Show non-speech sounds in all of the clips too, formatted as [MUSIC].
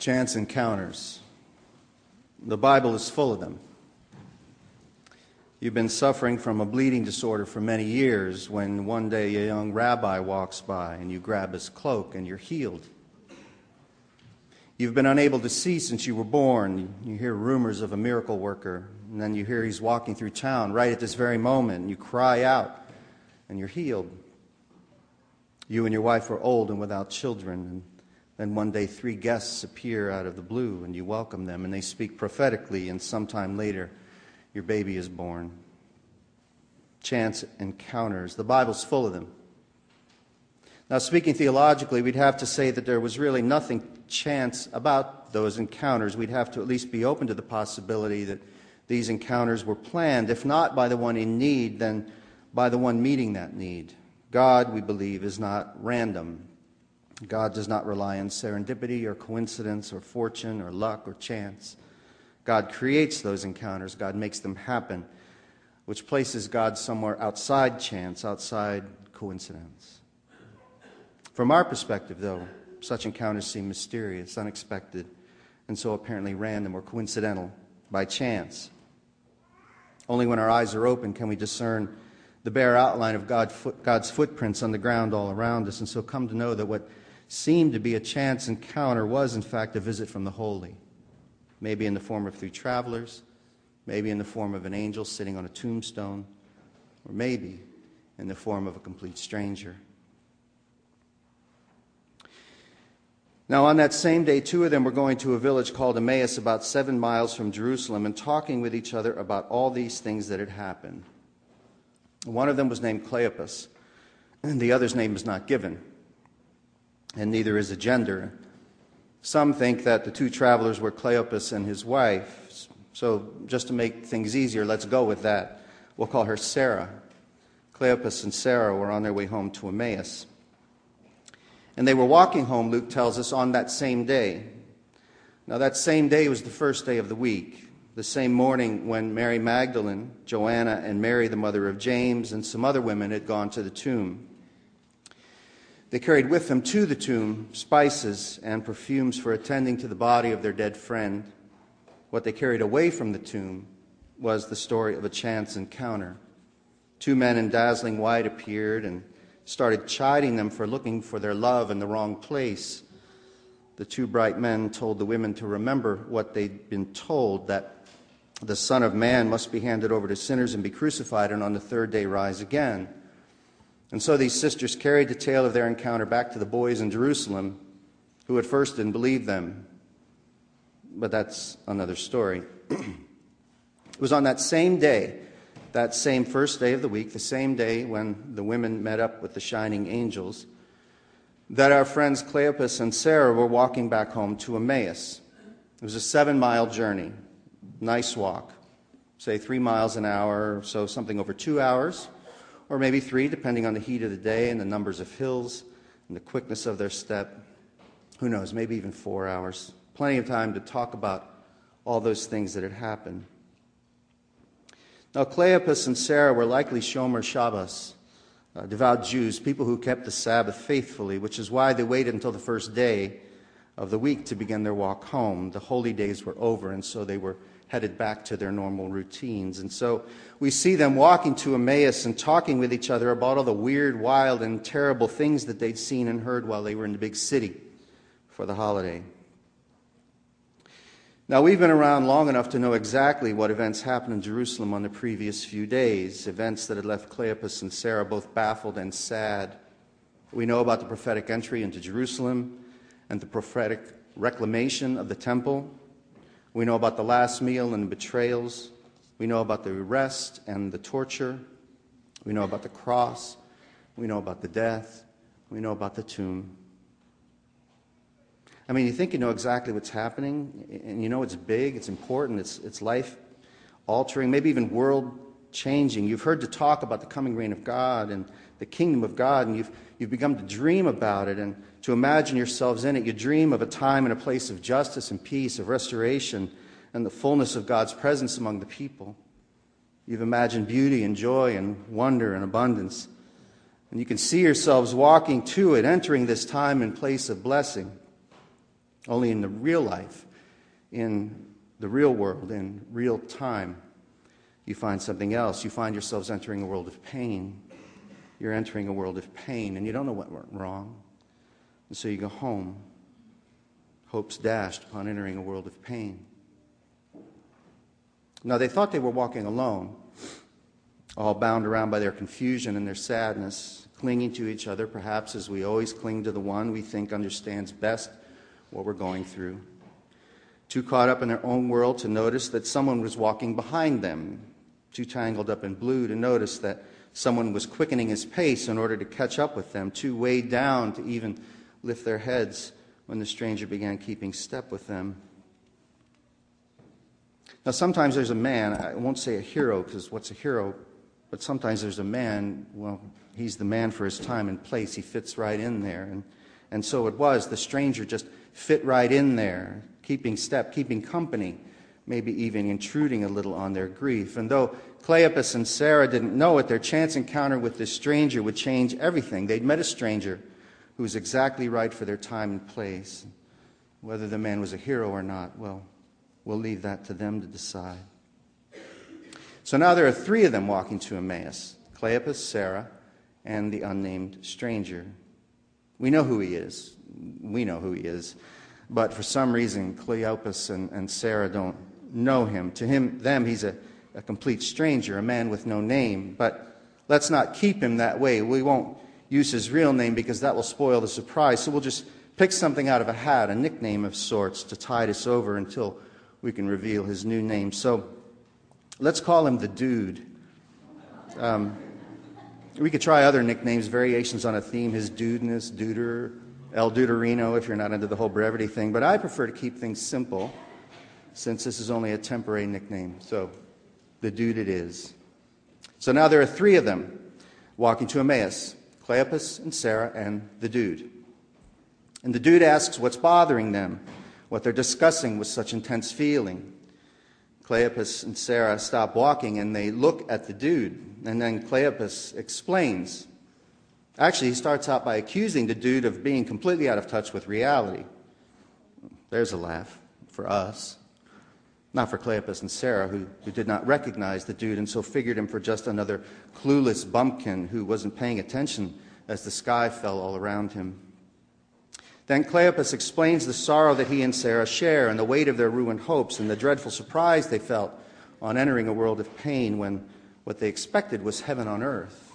Chance encounters. The Bible is full of them. You've been suffering from a bleeding disorder for many years when one day a young rabbi walks by and you grab his cloak and you're healed. You've been unable to see since you were born. You hear rumors of a miracle worker, and then you hear he's walking through town right at this very moment, and you cry out and you're healed. You and your wife are old and without children, and then one day three guests appear out of the blue, and you welcome them, and they speak prophetically, and sometime later, your baby is born. Chance encounters. The Bible's full of them. Now, speaking theologically, we'd have to say that there was really nothing chance about those encounters. We'd have to at least be open to the possibility that these encounters were planned, if not by the one in need, then by the one meeting that need. God, we believe, is not random. God does not rely on serendipity or coincidence or fortune or luck or chance. God creates those encounters, God makes them happen, which places God somewhere outside chance, outside coincidence. From our perspective, though, such encounters seem mysterious, unexpected, and so apparently random or coincidental by chance. Only when our eyes are open can we discern the bare outline of God, God's footprints on the ground all around us, and so come to know that what seemed to be a chance encounter was, in fact, a visit from the holy. Maybe in the form of three travelers, maybe in the form of an angel sitting on a tombstone, or maybe in the form of a complete stranger. Now, on that same day, two of them were going to a village called Emmaus, about seven miles from Jerusalem, and talking with each other about all these things that had happened. One of them was named Cleopas, and the other's name is not given and neither is a gender. Some think that the two travelers were Cleopas and his wife. So, just to make things easier, let's go with that. We'll call her Sarah. Cleopas and Sarah were on their way home to Emmaus. And they were walking home, Luke tells us, on that same day. Now, that same day was the first day of the week, the same morning when Mary Magdalene, Joanna, and Mary, the mother of James, and some other women had gone to the tomb. They carried with them to the tomb spices and perfumes for attending to the body of their dead friend. What they carried away from the tomb was the story of a chance encounter. Two men in dazzling white appeared and started chiding them for looking for their love in the wrong place. The two bright men told the women to remember what they'd been told that the Son of Man must be handed over to sinners and be crucified, and on the third day rise again. And so these sisters carried the tale of their encounter back to the boys in Jerusalem, who at first didn't believe them. But that's another story. [CLEARS THROAT] it was on that same day, that same first day of the week, the same day when the women met up with the shining angels, that our friends Cleopas and Sarah were walking back home to Emmaus. It was a seven mile journey, nice walk, say three miles an hour, so something over two hours or maybe three, depending on the heat of the day and the numbers of hills and the quickness of their step. Who knows, maybe even four hours. Plenty of time to talk about all those things that had happened. Now, Cleopas and Sarah were likely Shomer Shabbos, uh, devout Jews, people who kept the Sabbath faithfully, which is why they waited until the first day of the week to begin their walk home. The holy days were over, and so they were headed back to their normal routines. And so we see them walking to Emmaus and talking with each other about all the weird, wild, and terrible things that they'd seen and heard while they were in the big city for the holiday. Now, we've been around long enough to know exactly what events happened in Jerusalem on the previous few days, events that had left Cleopas and Sarah both baffled and sad. We know about the prophetic entry into Jerusalem and the prophetic reclamation of the temple we know about the last meal and betrayals. We know about the arrest and the torture. We know about the cross. We know about the death. We know about the tomb. I mean, you think you know exactly what's happening, and you know it's big, it's important, it's, it's life altering, maybe even world changing. You've heard to talk about the coming reign of God and the kingdom of God, and you've, you've begun to dream about it and to imagine yourselves in it. You dream of a time and a place of justice and peace, of restoration, and the fullness of God's presence among the people. You've imagined beauty and joy and wonder and abundance. And you can see yourselves walking to it, entering this time and place of blessing. Only in the real life, in the real world, in real time, you find something else. You find yourselves entering a world of pain. You're entering a world of pain, and you don't know what went wrong. And so you go home, hopes dashed upon entering a world of pain. Now, they thought they were walking alone, all bound around by their confusion and their sadness, clinging to each other, perhaps as we always cling to the one we think understands best what we're going through. Too caught up in their own world to notice that someone was walking behind them, too tangled up in blue to notice that someone was quickening his pace in order to catch up with them, too weighed down to even lift their heads when the stranger began keeping step with them. Now, sometimes there's a man, I won't say a hero because what's a hero, but sometimes there's a man, well, he's the man for his time and place. He fits right in there. And, and so it was. The stranger just fit right in there, keeping step, keeping company, maybe even intruding a little on their grief. And though Cleopas and Sarah didn't know it, their chance encounter with this stranger would change everything. They'd met a stranger who was exactly right for their time and place. Whether the man was a hero or not, well, we'll leave that to them to decide. So now there are three of them walking to Emmaus Cleopas, Sarah, and the unnamed stranger. We know who he is. We know who he is. But for some reason, Cleopas and, and Sarah don't know him. To him, them, he's a, a complete stranger, a man with no name. But let's not keep him that way. We won't use his real name because that will spoil the surprise. So we'll just pick something out of a hat, a nickname of sorts, to tide us over until we can reveal his new name. So let's call him the Dude. Um, we could try other nicknames, variations on a theme, his dudeness, duder, El Duderino, if you're not into the whole brevity thing. But I prefer to keep things simple since this is only a temporary nickname. So the dude it is. So now there are three of them walking to Emmaus Cleopas and Sarah and the dude. And the dude asks what's bothering them, what they're discussing with such intense feeling. Cleopas and Sarah stop walking and they look at the dude. And then Cleopas explains. Actually, he starts out by accusing the dude of being completely out of touch with reality. There's a laugh for us. Not for Cleopas and Sarah, who, who did not recognize the dude and so figured him for just another clueless bumpkin who wasn't paying attention as the sky fell all around him. Then Cleopas explains the sorrow that he and Sarah share and the weight of their ruined hopes and the dreadful surprise they felt on entering a world of pain when what they expected was heaven on earth.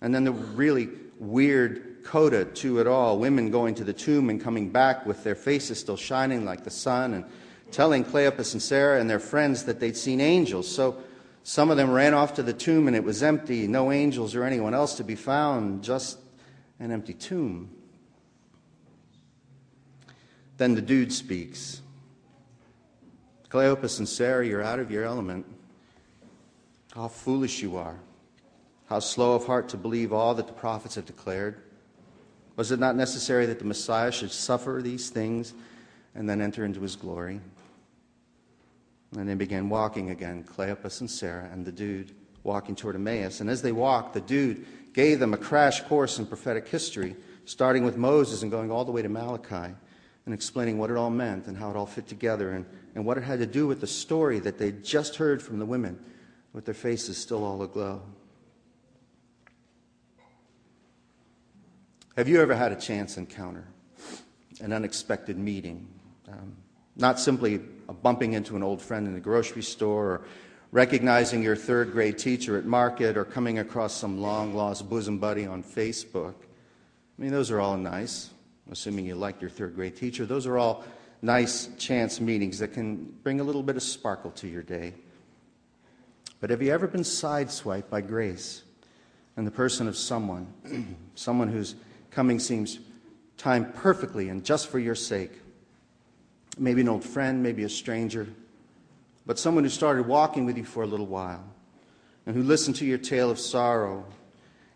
And then the really weird coda to it all women going to the tomb and coming back with their faces still shining like the sun and telling Cleopas and Sarah and their friends that they'd seen angels. So some of them ran off to the tomb and it was empty, no angels or anyone else to be found, just an empty tomb. Then the dude speaks. Cleopas and Sarah, you're out of your element. How foolish you are. How slow of heart to believe all that the prophets have declared. Was it not necessary that the Messiah should suffer these things and then enter into his glory? And they began walking again, Cleopas and Sarah and the dude walking toward Emmaus. And as they walked, the dude gave them a crash course in prophetic history, starting with Moses and going all the way to Malachi, and explaining what it all meant and how it all fit together and, and what it had to do with the story that they'd just heard from the women with their faces still all aglow. Have you ever had a chance encounter, an unexpected meeting? Um, not simply bumping into an old friend in the grocery store or recognizing your third grade teacher at market or coming across some long lost bosom buddy on Facebook. I mean, those are all nice, assuming you like your third grade teacher. Those are all nice chance meetings that can bring a little bit of sparkle to your day. But have you ever been sideswiped by grace in the person of someone, [CLEARS THROAT] someone whose coming seems timed perfectly and just for your sake? Maybe an old friend, maybe a stranger, but someone who started walking with you for a little while and who listened to your tale of sorrow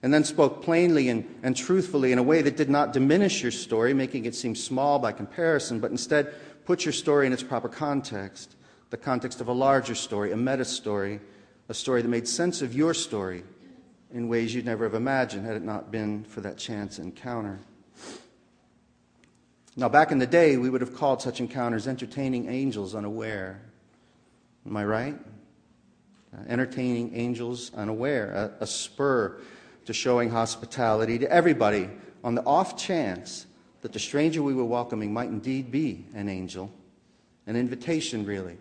and then spoke plainly and, and truthfully in a way that did not diminish your story, making it seem small by comparison, but instead put your story in its proper context the context of a larger story, a meta story, a story that made sense of your story in ways you'd never have imagined had it not been for that chance encounter. Now, back in the day, we would have called such encounters entertaining angels unaware. Am I right? Uh, entertaining angels unaware, a, a spur to showing hospitality to everybody on the off chance that the stranger we were welcoming might indeed be an angel. An invitation, really,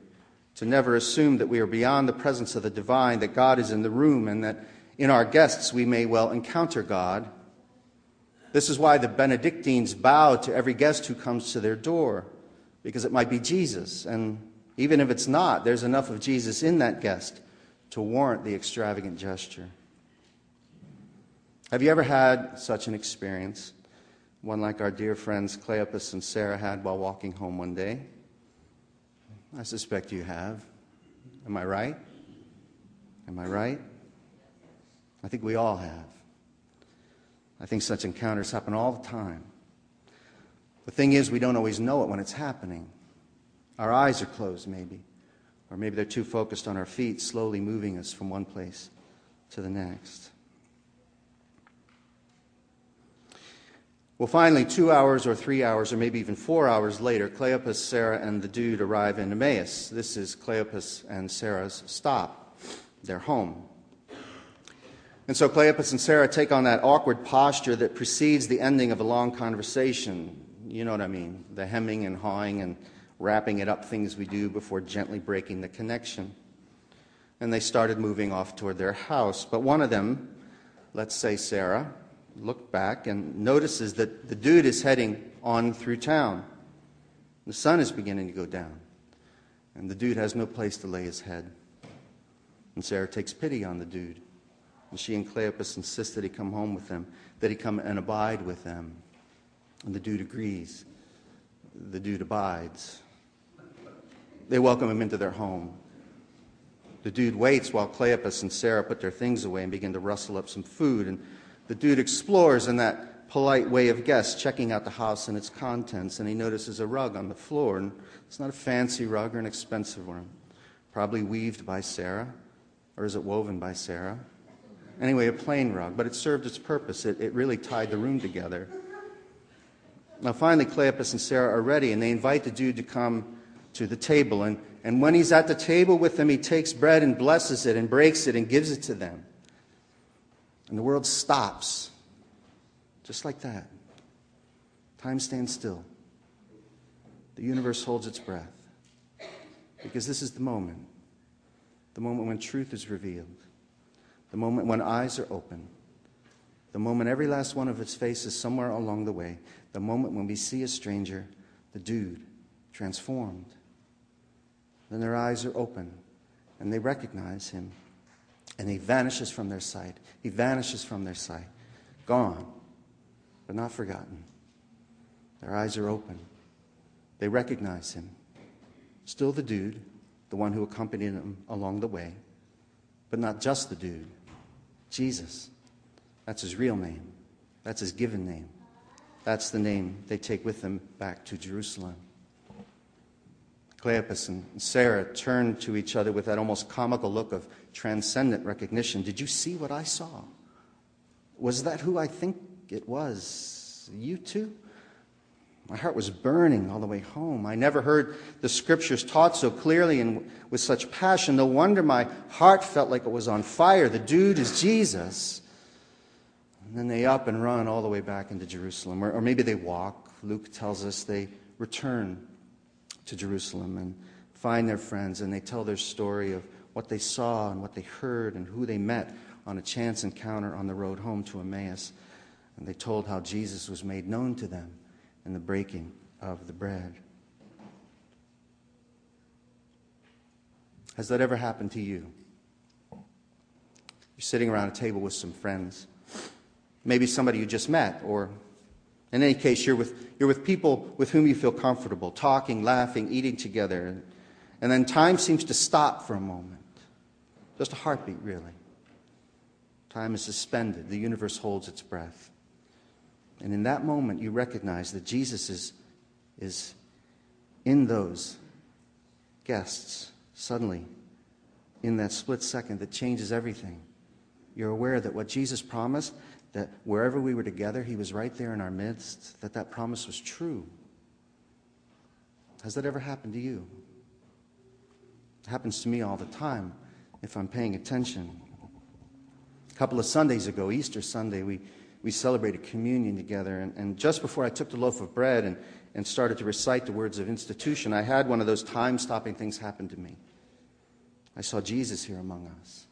to never assume that we are beyond the presence of the divine, that God is in the room, and that in our guests we may well encounter God. This is why the Benedictines bow to every guest who comes to their door, because it might be Jesus. And even if it's not, there's enough of Jesus in that guest to warrant the extravagant gesture. Have you ever had such an experience? One like our dear friends Cleopas and Sarah had while walking home one day? I suspect you have. Am I right? Am I right? I think we all have. I think such encounters happen all the time. The thing is, we don't always know it when it's happening. Our eyes are closed, maybe. Or maybe they're too focused on our feet, slowly moving us from one place to the next. Well, finally, two hours or three hours, or maybe even four hours later, Cleopas, Sarah, and the dude arrive in Emmaus. This is Cleopas and Sarah's stop, their home. And so Cleopas and Sarah take on that awkward posture that precedes the ending of a long conversation. You know what I mean? The hemming and hawing and wrapping it up things we do before gently breaking the connection. And they started moving off toward their house. But one of them, let's say Sarah, looked back and notices that the dude is heading on through town. The sun is beginning to go down, and the dude has no place to lay his head. And Sarah takes pity on the dude. And she and Cleopas insist that he come home with them, that he come and abide with them. And the dude agrees. The dude abides. They welcome him into their home. The dude waits while Cleopas and Sarah put their things away and begin to rustle up some food. And the dude explores in that polite way of guests, checking out the house and its contents, and he notices a rug on the floor. And it's not a fancy rug or an expensive one, probably weaved by Sarah, or is it woven by Sarah? Anyway, a plain rug, but it served its purpose. It, it really tied the room together. Now, finally, Cleopas and Sarah are ready, and they invite the dude to come to the table. And, and when he's at the table with them, he takes bread and blesses it and breaks it and gives it to them. And the world stops, just like that. Time stands still. The universe holds its breath. Because this is the moment the moment when truth is revealed, the moment when eyes are open, the moment every last one of its faces somewhere along the way, the moment when we see a stranger, the dude, transformed. Then their eyes are open and they recognize him and he vanishes from their sight. He vanishes from their sight. Gone, but not forgotten. Their eyes are open. They recognize him. Still the dude, the one who accompanied him along the way, but not just the dude. Jesus. That's his real name. That's his given name. That's the name they take with them back to Jerusalem. Cleopas and Sarah turned to each other with that almost comical look of transcendent recognition. Did you see what I saw? Was that who I think it was? You too? My heart was burning all the way home. I never heard the scriptures taught so clearly and with such passion. No wonder my heart felt like it was on fire. The dude is Jesus. And then they up and run all the way back into Jerusalem. Or, or maybe they walk. Luke tells us they return to Jerusalem and find their friends and they tell their story of what they saw and what they heard and who they met on a chance encounter on the road home to Emmaus. And they told how Jesus was made known to them in the breaking of the bread. Has that ever happened to you? You're sitting around a table with some friends, maybe somebody you just met, or in any case, you're with, you're with people with whom you feel comfortable, talking, laughing, eating together. And then time seems to stop for a moment. Just a heartbeat, really. Time is suspended, the universe holds its breath. And in that moment, you recognize that Jesus is, is in those guests suddenly, in that split second that changes everything. You're aware that what Jesus promised that wherever we were together, He was right there in our midst, that that promise was true. Has that ever happened to you? It happens to me all the time if I'm paying attention. A couple of Sundays ago, Easter Sunday, we, we celebrated communion together. And, and just before I took the loaf of bread and, and started to recite the words of institution, I had one of those time stopping things happen to me. I saw Jesus here among us.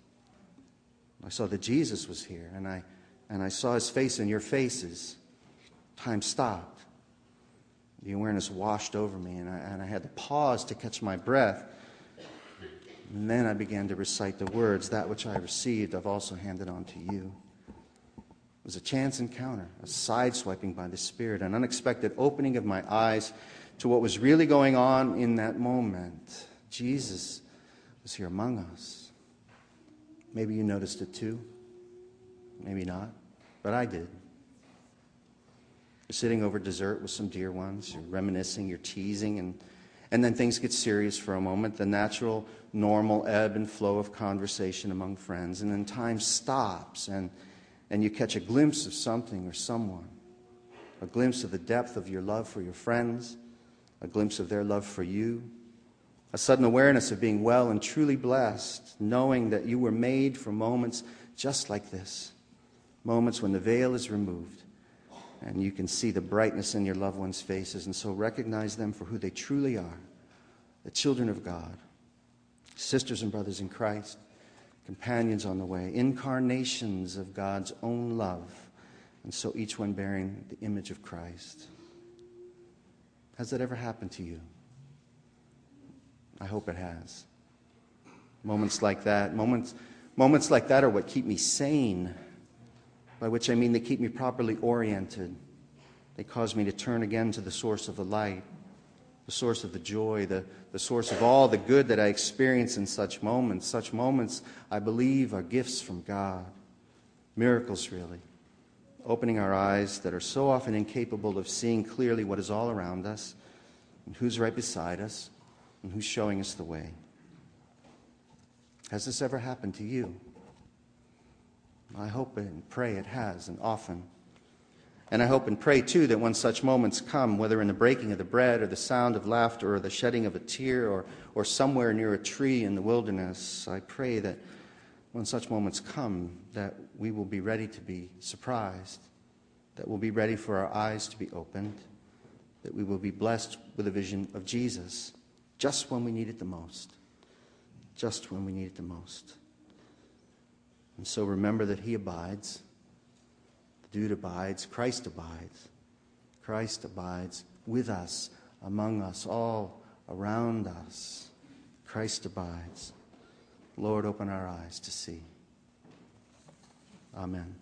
I saw that Jesus was here, and I, and I saw his face in your faces. Time stopped. The awareness washed over me, and I, and I had to pause to catch my breath. And then I began to recite the words, That which I received, I've also handed on to you. Was a chance encounter, a sideswiping by the Spirit, an unexpected opening of my eyes to what was really going on in that moment. Jesus was here among us. Maybe you noticed it too. Maybe not, but I did. You're sitting over dessert with some dear ones, you're reminiscing, you're teasing, and, and then things get serious for a moment. The natural, normal ebb and flow of conversation among friends, and then time stops, and, and you catch a glimpse of something or someone, a glimpse of the depth of your love for your friends, a glimpse of their love for you a sudden awareness of being well and truly blessed, knowing that you were made for moments just like this moments when the veil is removed and you can see the brightness in your loved ones' faces, and so recognize them for who they truly are the children of God, sisters and brothers in Christ, companions on the way, incarnations of God's own love, and so each one bearing the image of Christ. Has that ever happened to you? I hope it has. Moments like that, moments, moments like that are what keep me sane, by which I mean they keep me properly oriented. They cause me to turn again to the source of the light, the source of the joy, the, the source of all the good that I experience in such moments. Such moments, I believe, are gifts from God. Miracles, really. Opening our eyes that are so often incapable of seeing clearly what is all around us and who's right beside us and who's showing us the way. Has this ever happened to you? I hope and pray it has, and often. And I hope and pray, too, that when such moments come, whether in the breaking of the bread or the sound of laughter or the shedding of a tear or, or somewhere near a tree in the wilderness, I pray that when such moments come, that we will be ready to be surprised, that we'll be ready for our eyes to be opened, that we will be blessed with a vision of Jesus just when we need it the most. Just when we need it the most. And so remember that He abides. Dude abides. Christ abides. Christ abides with us, among us, all around us. Christ abides. Lord, open our eyes to see. Amen.